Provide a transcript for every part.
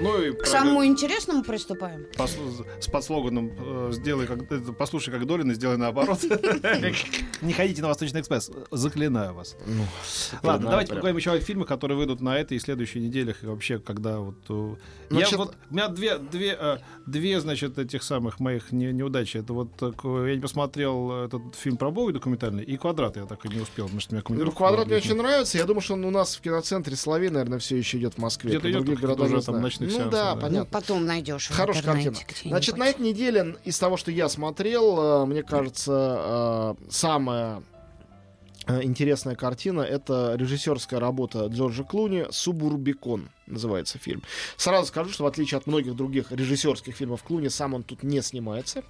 Ну и К самому интересному приступаем. с подслоганом э, сделай как э, послушай как Долин и сделай наоборот. Не ходите на Восточный экспресс, заклинаю вас. Ладно, давайте поговорим еще о фильмах, которые выйдут на этой и следующей неделях и вообще когда вот. э, Я Значит- вот у меня две две две значит этих самых моих не- неудачи. Это вот я не посмотрел этот фильм про Бога документальный и квадрат я так и не успел, потому что меня Ну, квадрат мне очень нравится. Я думаю, что он у нас в киноцентре Соловей, наверное, все еще идет в Москве. Где-то идет, уже там знаю. Ночных Ну сеансов, да, да. Ну, понятно. потом найдешь. Хорошая картина. Значит, на этой неделе, из того, что я смотрел, э, мне кажется, э, самая э, интересная картина это режиссерская работа Джорджа Клуни «Субурбикон» называется фильм. Сразу скажу, что в отличие от многих других режиссерских фильмов Клуни, сам он тут не снимается.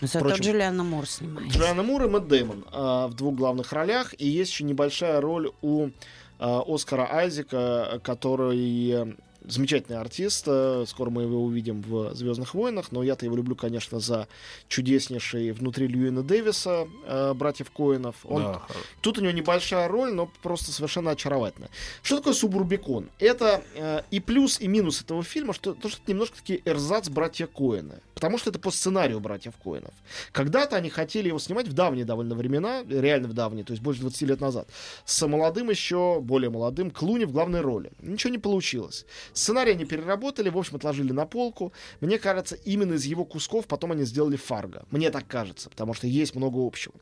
Зато впрочем, Джулиана Мур снимает. Джоанна Мур и Мэтт Дэймон э, в двух главных ролях. И есть еще небольшая роль у э, Оскара Айзека, который замечательный артист. э, Скоро мы его увидим в Звездных войнах. Но я-то его люблю, конечно, за чудеснейший внутри Льюина Дэвиса, э, братьев Коинов. Он Да, Тут у него небольшая роль, но просто совершенно очаровательная. Что такое субурбикон? Это э, и плюс, и минус этого фильма, что, то, что это немножко такие эрзац братья Коэна. Потому что это по сценарию братьев Коэнов. Когда-то они хотели его снимать в давние довольно времена, реально в давние, то есть больше 20 лет назад, с молодым еще, более молодым, Клуни в главной роли. Ничего не получилось. Сценарий они переработали, в общем, отложили на полку. Мне кажется, именно из его кусков потом они сделали Фарго. Мне так кажется, потому что есть много общего.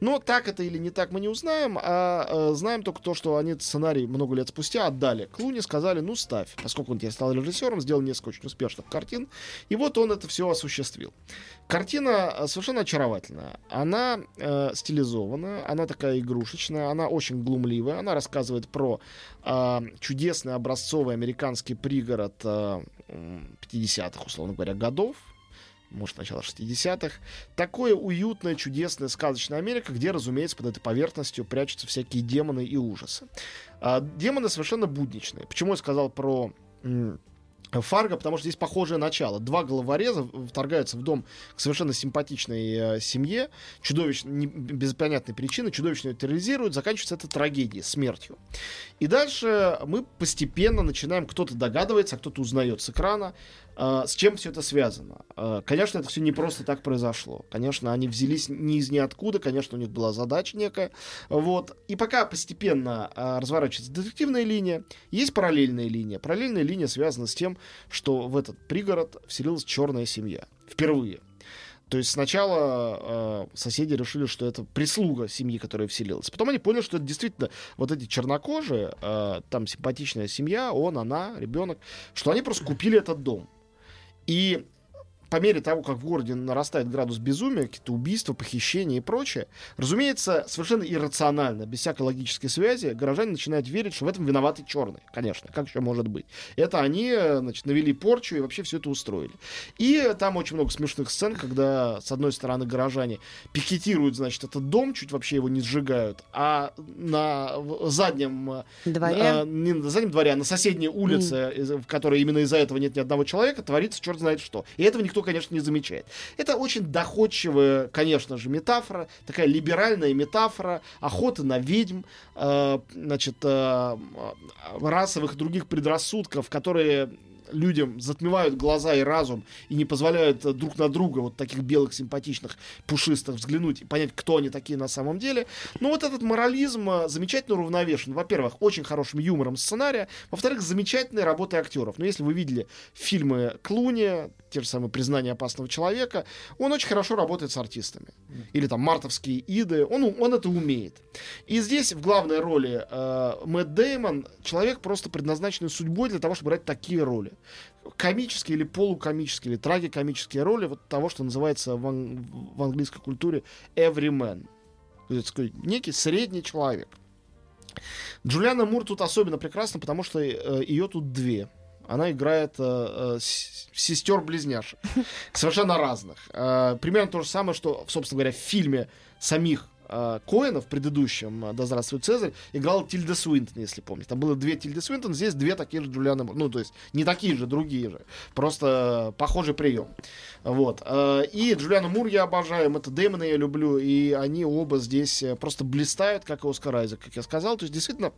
Но так это или не так мы не узнаем, а э, знаем только то, что они сценарий много лет спустя отдали Клуни, сказали, ну ставь, поскольку он теперь стал режиссером, сделал несколько очень успешных картин, и вот он это все осуществил. Картина э, совершенно очаровательная. Она э, стилизованная, она такая игрушечная, она очень глумливая, она рассказывает про э, чудесный образцовый американский пригород э, м, 50-х, условно говоря, годов, может, начало 60-х. Такое уютное, чудесное, сказочная Америка, где, разумеется, под этой поверхностью прячутся всякие демоны и ужасы. А, демоны совершенно будничные. Почему я сказал про Фарго, потому что здесь похожее начало. Два головореза вторгаются в дом к совершенно симпатичной э, семье, чудовищно, не- без понятной причины, чудовищно ее терроризируют, заканчивается это трагедией, смертью. И дальше мы постепенно начинаем, кто-то догадывается, а кто-то узнает с экрана, с чем все это связано. Э, конечно, это все не просто так произошло. Конечно, они взялись ни из ниоткуда, конечно, у них была задача некая. Вот. И пока постепенно э, разворачивается детективная линия, есть параллельная линия. Параллельная линия связана с тем, что в этот пригород вселилась черная семья. Впервые. То есть сначала э, соседи решили, что это прислуга семьи, которая вселилась. Потом они поняли, что это действительно вот эти чернокожие, э, там симпатичная семья, он, она, ребенок, что они просто купили этот дом. И по мере того, как в городе нарастает градус безумия, какие-то убийства, похищения и прочее, разумеется, совершенно иррационально, без всякой логической связи, горожане начинают верить, что в этом виноваты черные. Конечно, как еще может быть? Это они, значит, навели порчу и вообще все это устроили. И там очень много смешных сцен, когда, с одной стороны, горожане пикетируют, значит, этот дом, чуть вообще его не сжигают, а на заднем э, Дворе. а, не на заднем дворе, а на соседней улице, из- в которой именно из-за этого нет ни одного человека, творится черт знает что. И этого никто, конечно, не замечает. Это очень доходчивая, конечно же, метафора, такая либеральная метафора охоты на ведьм, э, значит, э, э, расовых и других предрассудков, которые людям затмевают глаза и разум и не позволяют э, друг на друга вот таких белых симпатичных пушистых взглянуть и понять, кто они такие на самом деле. Ну вот этот морализм э, замечательно уравновешен. Во-первых, очень хорошим юмором сценария. Во-вторых, замечательной работой актеров. Но если вы видели фильмы Клуни, те же самые «Признание опасного человека», он очень хорошо работает с артистами. Или там «Мартовские иды». Он, он это умеет. И здесь в главной роли э, Мэтт Деймон человек просто предназначенный судьбой для того, чтобы играть такие роли. Комические или полукомические, или трагикомические роли вот того, что называется в, ан- в английской культуре everyman. То есть, так сказать, некий средний человек. Джулиана Мур тут особенно прекрасна, потому что э, ее тут две. Она играет э, э, сестер-близняшек. Совершенно разных. Э, примерно то же самое, что, собственно говоря, в фильме самих э, Коэна в предыдущем э, «Да здравствует Цезарь» играла Тильда Суинтон, если помните. Там было две Тильды Суинтон, здесь две такие же Джулианы Мур. Ну, то есть не такие же, другие же. Просто э, похожий прием. Вот. Э, И Джулиану Мур я обожаю, это Дэймона я люблю, и они оба здесь просто блистают, как и Оскар Айзек, как я сказал. То есть действительно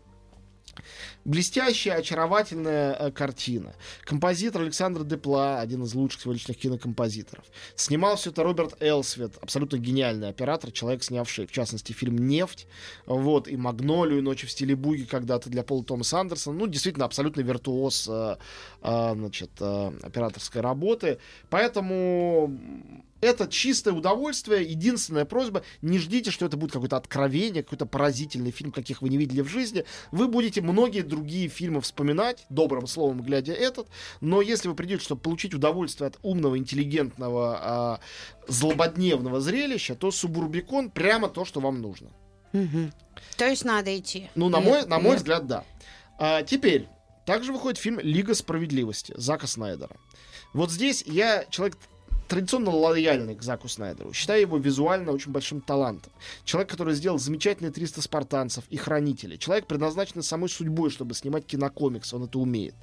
блестящая, очаровательная э, картина. Композитор Александр Депла, один из лучших сегодняшних кинокомпозиторов. Снимал все это Роберт Элсвет, абсолютно гениальный оператор, человек, снявший, в частности, фильм «Нефть», вот, и «Магнолию», и «Ночи в стиле буги» когда-то для Пола Томаса Андерсона. Ну, действительно, абсолютно виртуоз э, э, значит, операторской работы. Поэтому это чистое удовольствие. Единственная просьба, не ждите, что это будет какое-то откровение, какой-то поразительный фильм, каких вы не видели в жизни. Вы будете многие другие фильмы вспоминать, добрым словом глядя этот, но если вы придете, чтобы получить удовольствие от умного, интеллигентного, а, злободневного зрелища, то Субурбикон прямо то, что вам нужно. Мгм. То есть надо идти. Ну, на мой, на мой взгляд, да. А, теперь, также выходит фильм «Лига справедливости» Зака Снайдера. Вот здесь я человек традиционно лояльный к Заку Снайдеру. Считаю его визуально очень большим талантом. Человек, который сделал замечательные 300 спартанцев и хранители. Человек, предназначенный самой судьбой, чтобы снимать кинокомикс. Он это умеет.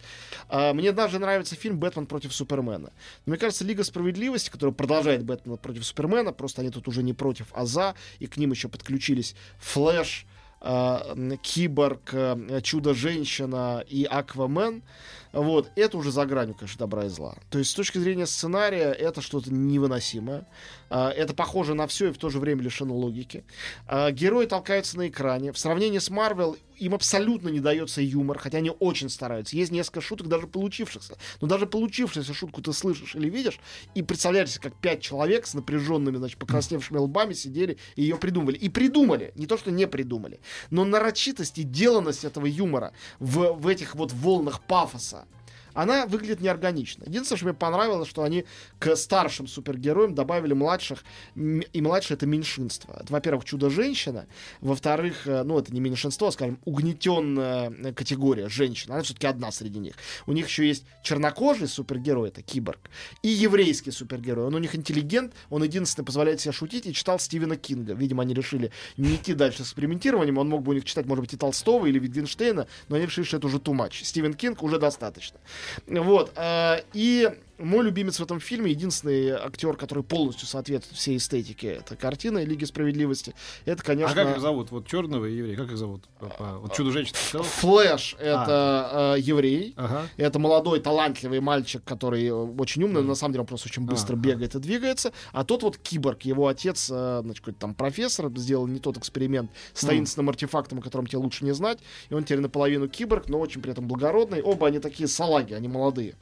А, мне даже нравится фильм «Бэтмен против Супермена». Но мне кажется, Лига Справедливости, которая продолжает Бэтмена против Супермена, просто они тут уже не против, а за, и к ним еще подключились Флэш, э, Киборг, э, Чудо-женщина и Аквамен. Вот, это уже за гранью, конечно, добра и зла. То есть, с точки зрения сценария, это что-то невыносимое. А, Это похоже на все и в то же время лишено логики. А, Герои толкаются на экране. В сравнении с Марвел им абсолютно не дается юмор, хотя они очень стараются. Есть несколько шуток, даже получившихся. Но даже получившуюся шутку ты слышишь или видишь, и представляешь себе, как пять человек с напряженными, значит, покрасневшими лбами сидели и ее придумывали. И придумали, не то, что не придумали. Но нарочитость и деланность этого юмора в, в этих вот волнах пафоса, она выглядит неорганично. Единственное, что мне понравилось, что они к старшим супергероям добавили младших, и младшие это меньшинство. Это, во-первых, чудо-женщина, во-вторых, э, ну, это не меньшинство, а, скажем, угнетенная э, категория женщин. Она все-таки одна среди них. У них еще есть чернокожий супергерой, это киборг, и еврейский супергерой. Он у них интеллигент, он единственный позволяет себе шутить и читал Стивена Кинга. Видимо, они решили не идти дальше с экспериментированием. Он мог бы у них читать, может быть, и Толстого или Витгенштейна, но они решили, что это уже much. Стивен Кинг уже достаточно. Вот. э, И мой любимец в этом фильме, единственный актер, который полностью соответствует всей эстетике этой картины Лиги Справедливости, это, А конечно... как их зовут? Вот черного и еврея, как их зовут? Вот чудо-женщина? Флэш — это э, еврей. Ага. Это молодой, талантливый мальчик, который э, очень умный, но на самом деле он просто очень быстро Ага. бегает и двигается. А тот вот киборг, его отец, э, значит, какой-то там профессор, сделал не тот эксперимент с таинственным артефактом, о котором тебе лучше не знать. И он теперь наполовину киборг, но очень при этом благородный. Оба они такие салаги, они молодые.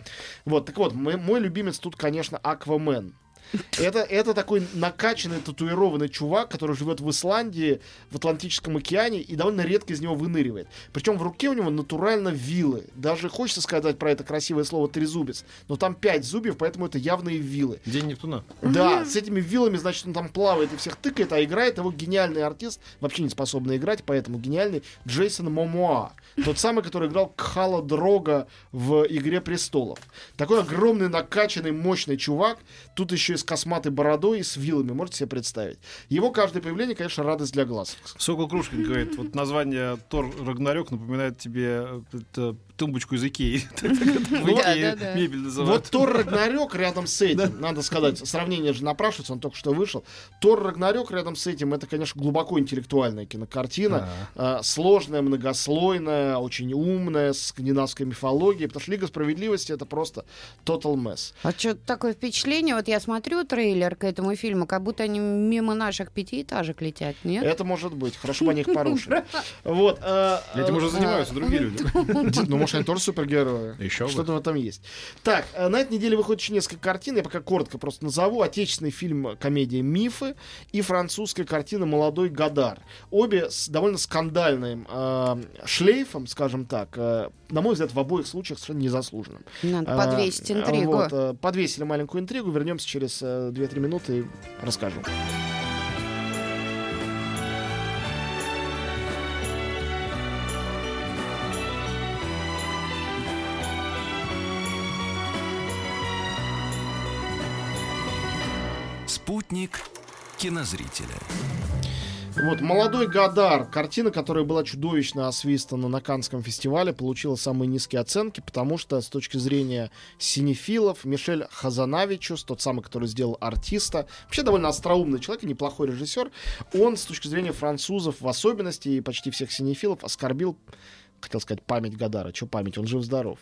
Вот, так вот, мой, мой любимец тут, конечно, Аквамен. Это, это такой накачанный, татуированный чувак, который живет в Исландии, в Атлантическом океане, и довольно редко из него выныривает. Причем в руке у него натурально вилы. Даже хочется сказать про это красивое слово трезубец, но там пять зубьев, поэтому это явные вилы. День Нептуна. Да, с этими вилами, значит, он там плавает и всех тыкает, а играет его гениальный артист, вообще не способный играть, поэтому гениальный Джейсон Момоа. Тот самый, который играл Кхала Дрога в «Игре престолов». Такой огромный, накачанный, мощный чувак, тут еще с косматой бородой и с вилами, можете себе представить. Его каждое появление, конечно, радость для глаз. Сокол Крушкин говорит, вот название Тор Рагнарёк напоминает тебе э, это, тумбочку из Икеи. Мебель называют. Вот Тор Рагнарёк рядом с этим, надо сказать, сравнение же напрашивается, он только что вышел. Тор Рагнарёк рядом с этим, это, конечно, глубоко интеллектуальная кинокартина, э, сложная, многослойная, очень умная, с скандинавской мифологией, потому что Лига Справедливости это просто total mess. А что такое впечатление? Вот я смотрю трейлер к этому фильму, как будто они мимо наших пятиэтажек летят, нет? Это может быть, хорошо бы они их порушили. Вот. э, Этим э, уже занимаются другие люди. Ну, может, они тоже супергерои. Еще. Что-то в этом есть. Так, э, на этой неделе выходит еще несколько картин. Я пока коротко просто назову. Отечественный фильм комедия «Мифы» и французская картина «Молодой Гадар». Обе с довольно скандальным э, шлейфом, скажем так. э, на мой взгляд, в обоих случаях совершенно незаслуженным. Надо Э, подвесить интригу. вот, э, подвесили маленькую интригу. Вернемся через через э, 2-3 минуты расскажу. Спутник кинозрителя. Вот «Молодой Гадар», картина, которая была чудовищно освистана на Канском фестивале, получила самые низкие оценки, потому что с точки зрения синефилов Мишель Хазанавичус, тот самый, который сделал «Артиста», вообще довольно остроумный человек и неплохой режиссер, он с точки зрения французов в особенности и почти всех синефилов оскорбил хотел сказать память Гадара. Что память? Он жив-здоров.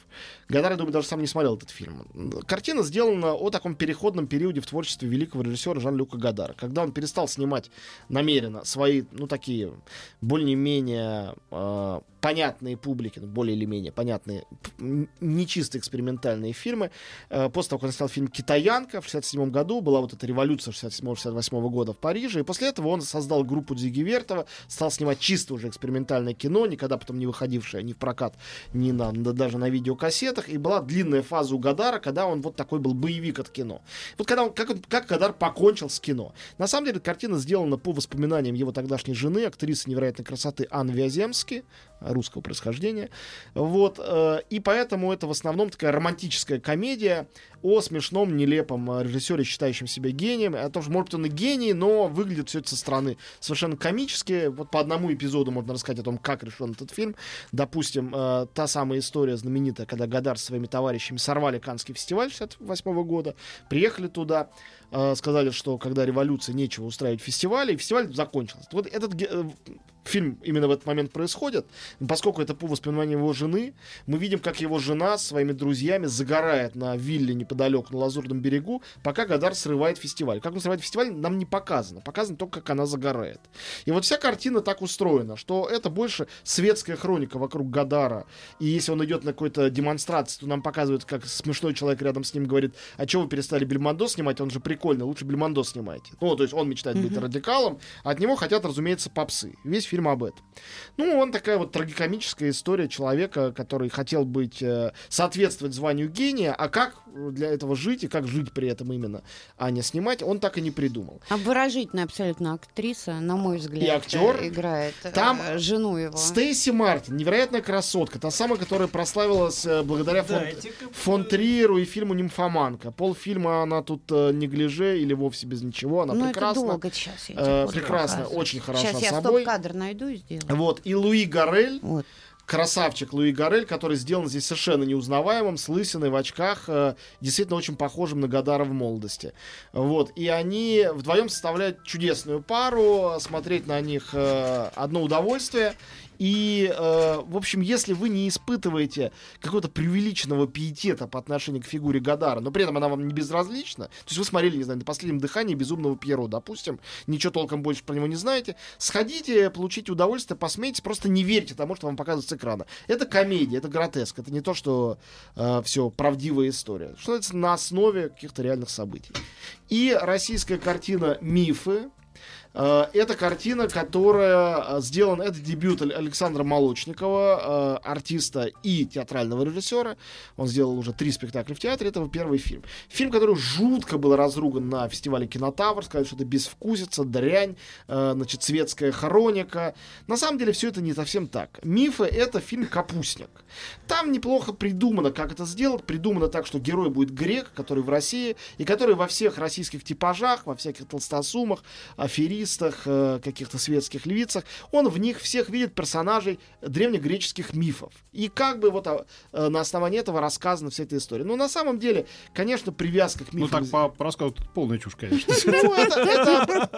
Гадар, я думаю, даже сам не смотрел этот фильм. Картина сделана о таком переходном периоде в творчестве великого режиссера Жан-Люка Гадара. Когда он перестал снимать намеренно свои, ну, такие более-менее э, понятные публике, ну, более или менее понятные, не экспериментальные фильмы. Э, после того, как он снял фильм «Китаянка» в 67 году, была вот эта революция 67-68 года в Париже, и после этого он создал группу Дзиги Вертова, стал снимать чисто уже экспериментальное кино, никогда потом не выходившее ни в прокат, ни на, даже на видеокассетах, и была длинная фаза у Гадара, когда он вот такой был боевик от кино. Вот когда он, как, как Гадар покончил с кино. На самом деле, картина сделана по воспоминаниям его тогдашней жены, актрисы невероятной красоты Анны Вяземски, русского происхождения. Вот, э, и поэтому это в основном такая романтическая комедия о смешном, нелепом э, режиссере, считающем себя гением. О том, что, может быть, он и гений, но выглядит все это со стороны совершенно комически. Вот по одному эпизоду можно рассказать о том, как решен этот фильм. Допустим, э, та самая история знаменитая, когда Гадар со своими товарищами сорвали Канский фестиваль 68 года, приехали туда, сказали, что когда революция, нечего устраивать фестивали, и фестиваль закончился. Вот этот фильм именно в этот момент происходит, поскольку это по воспоминаниям его жены, мы видим, как его жена с своими друзьями загорает на вилле неподалеку на Лазурном берегу, пока Гадар срывает фестиваль. Как он срывает фестиваль, нам не показано. Показано только, как она загорает. И вот вся картина так устроена, что это больше светская хроника вокруг Гадара. И если он идет на какой-то демонстрации, то нам показывают, как смешной человек рядом с ним говорит, а чего вы перестали Бельмондо снимать, он же прикольный, лучше Бельмондо снимайте. Ну, то есть он мечтает быть радикалом, а от него хотят, разумеется, попсы. Весь фильм об этом. Ну, он такая вот трагикомическая история человека, который хотел быть, э, соответствовать званию гения, а как для этого жить и как жить при этом именно, а не снимать, он так и не придумал. Обворожительная абсолютно актриса, на мой взгляд, и актер э, играет э, Там жену его. Стейси Мартин, невероятная красотка, та самая, которая прославилась благодаря фон, фон Триеру и фильму «Нимфоманка». Полфильма она тут э, неглиже или вовсе без ничего, она ну, прекрасна. это долго сейчас. Я э, прекрасно, очень хороша Сейчас я стоп-кадр найду и сделаю. Вот, и Луи Гарель. Вот красавчик Луи Гарель, который сделан здесь совершенно неузнаваемым, с лысиной в очках, э, действительно очень похожим на Гадара в молодости. Вот. И они вдвоем составляют чудесную пару, смотреть на них э, одно удовольствие. И, э, в общем, если вы не испытываете какого-то преувеличенного пиетета по отношению к фигуре Гадара, но при этом она вам не безразлична, то есть вы смотрели, не знаю, на последнем дыхании безумного Пьеро, допустим, ничего толком больше про него не знаете, сходите, получите удовольствие, посмейтесь, просто не верьте тому, что вам показывают с экрана. Это комедия, это гротеск, это не то, что э, все правдивая история. Что это на основе каких-то реальных событий. И российская картина «Мифы», это картина, которая э, сделана, это дебют Александра Молочникова, э, артиста и театрального режиссера. Он сделал уже три спектакля в театре, это его первый фильм. Фильм, который жутко был разруган на фестивале Кинотавр, сказали, что это безвкусица, дрянь, значит, светская хроника. На самом деле все это не совсем так. Мифы — это фильм «Капустник». Там неплохо придумано, как это сделать. Придумано так, что герой будет грек, который в России, и который во всех российских типажах, во всяких толстосумах, аферистах, э, каких-то светских львицах, он в них всех видит персонажей древнегреческих мифов. И как бы вот а, э, на основании этого рассказана вся эта история. Но на самом деле, конечно, привязка к Ну мифам... так по, по рассказу тут полная чушь, конечно. Ну,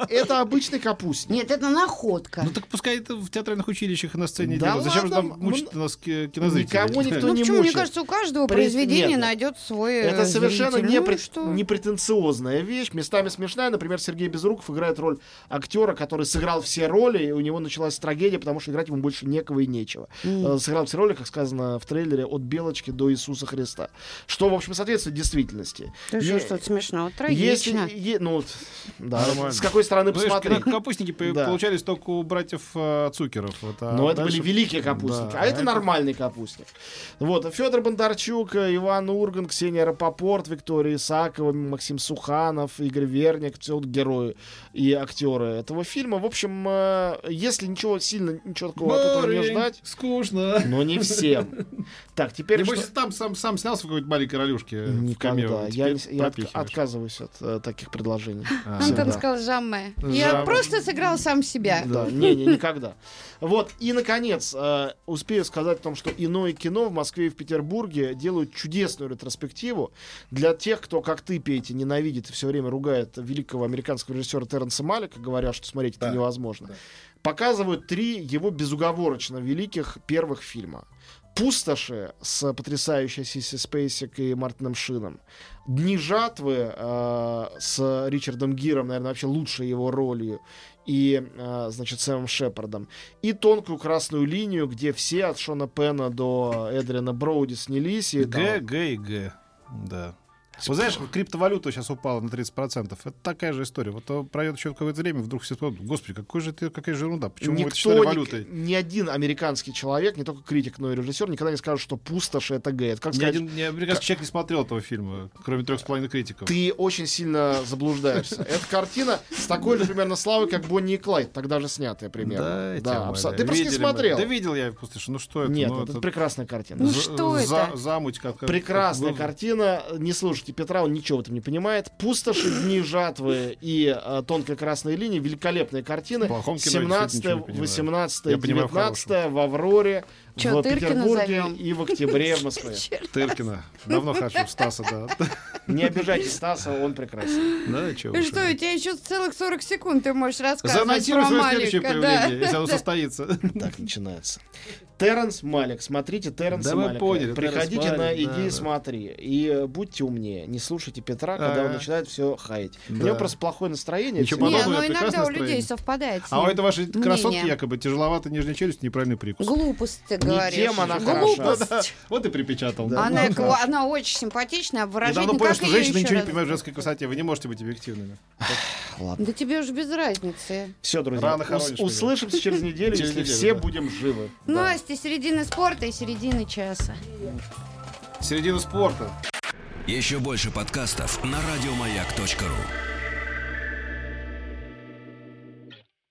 это, обычный капустник. Нет, это находка. Ну так пускай это в театральных училищах и на сцене делают. Зачем же там мучить ну, нас ки- кинозрителей? никого никто ну не почему? Мне мучает. кажется, у каждого произведения найдет свой э, Это совершенно Ну не претенциозная вещь, местами смешная. Например, Сергей Безруков играет роль актера, который сыграл все роли, и у него началась трагедия, потому что играть ему больше некого и нечего. Э, Сыграл все роли, как сказано в трейлере, от Белочки до Иисуса Христа. Что, в общем, соответствует действительности. Ты Е- что, что-то смешного? Если, Трагично. е- ну, да, Нормально. с какой стороны Знаешь, посмотреть. кап- капустники Да. получались только у братьев э, Цукеров. Вот, а Но это дальше- были великие капустники. Да, а это нормальный капустник. Вот. Федор Бондарчук, э, Иван Урган, Ксения Рапопорт, Виктория Исакова, Максим Суханов, Игорь Верник. Все вот герои и актеры этого фильма. В общем, э, если ничего сильно, ничего такого от этого не ждать, скучно. но не всем. Так, теперь Небось, что- там сам, сам снялся в какой-нибудь маленькой ролюшке. Никогда. Я, я от- отказываюсь от э, таких предложений. А. Антон сказал «Жаме». Я просто сыграл сам себя. Да, не, не, никогда. Вот, и, наконец, э, успею сказать о том, что иное кино в Москве и в Петербурге делают чудесную ретроспективу для тех, кто, как ты, Петя, ненавидит и все время ругает великого американского режиссера Терренса Малика, говоря, что смотреть это Да, невозможно. да. Показывают три его безуговорочно великих первых фильма. «Пустоши» с потрясающей Сиси Спейсик и Мартином Шином. «Дни жатвы» э, с Ричардом Гиром, наверное, вообще лучшей его ролью. И, э, значит, Сэмом Шепардом. И «Тонкую красную линию», где все от Шона Пена до Эдриана Броуди снялись. И там- Г, Г и Г. Да. Вот знаешь, криптовалюта сейчас упала на 30%. Это такая же история. Вот то пройдет еще какое-то время, вдруг все скажут, господи, какой же ты, какая же ерунда. Почему мы это Никто, считали ни, валютой? ни один американский человек, не только критик, но и режиссер, никогда не скажет, что пустошь это Г. Это как Ни сказать, один ни американский человек не смотрел этого фильма, кроме трех с половиной критиков. ты очень сильно заблуждаешься. Эта картина с такой же примерно славой, как Бонни и Клайд, тогда же снятая примерно. Да, да Ты просто не смотрел. Да видел я, пустышь. Ну что это? Нет, ну, это прекрасная картина. Ну за- что это? Замуть как как- Прекрасная как- картина. Не слушайте Петра, он ничего в этом не понимает. Пустоши, дни жатвы и э, тонкая красная линия. Великолепные картины. В плохом кино я 17, действительно ничего не понимаю. 18, Я понимаю в 19 в Авроре, Чё, в Тыркина Петербурге зовём? и в октябре в Москве. Тыркина. Давно хочу Стаса, да. Не обижайте Стаса, он прекрасен. Да, И уж. что, у тебя еще целых 40 секунд ты можешь рассказывать Занотируй свое следующее появление, если оно состоится. Так начинается. Терренс Малик. Смотрите Терренса Да Малика. поняли, Приходите Терренс на Малик, «Иди да, и да. смотри». И э, будьте умнее. Не слушайте Петра, когда он Ага. начинает все хаять. У Да. него просто плохое настроение. Ничего. Не, ну иногда у людей совпадает. А у этой вашей красотки мнение. якобы тяжеловато нижняя челюсть, неправильный прикус. Глупость ты говоришь. тем она Глупость. хороша. Вот и припечатал. Да. Она, хорошо. она очень симпатичная, выражение Недавно понял, что женщины ничего не раз? понимают в женской красоте. Вы не можете быть объективными. Ладно. Да тебе уже без разницы. Все, друзья. Рано ус- услышимся через неделю, если все будем живы. Да. Настя, середины спорта и середины часа. Середина спорта. Еще больше подкастов на радиомаяк.ру.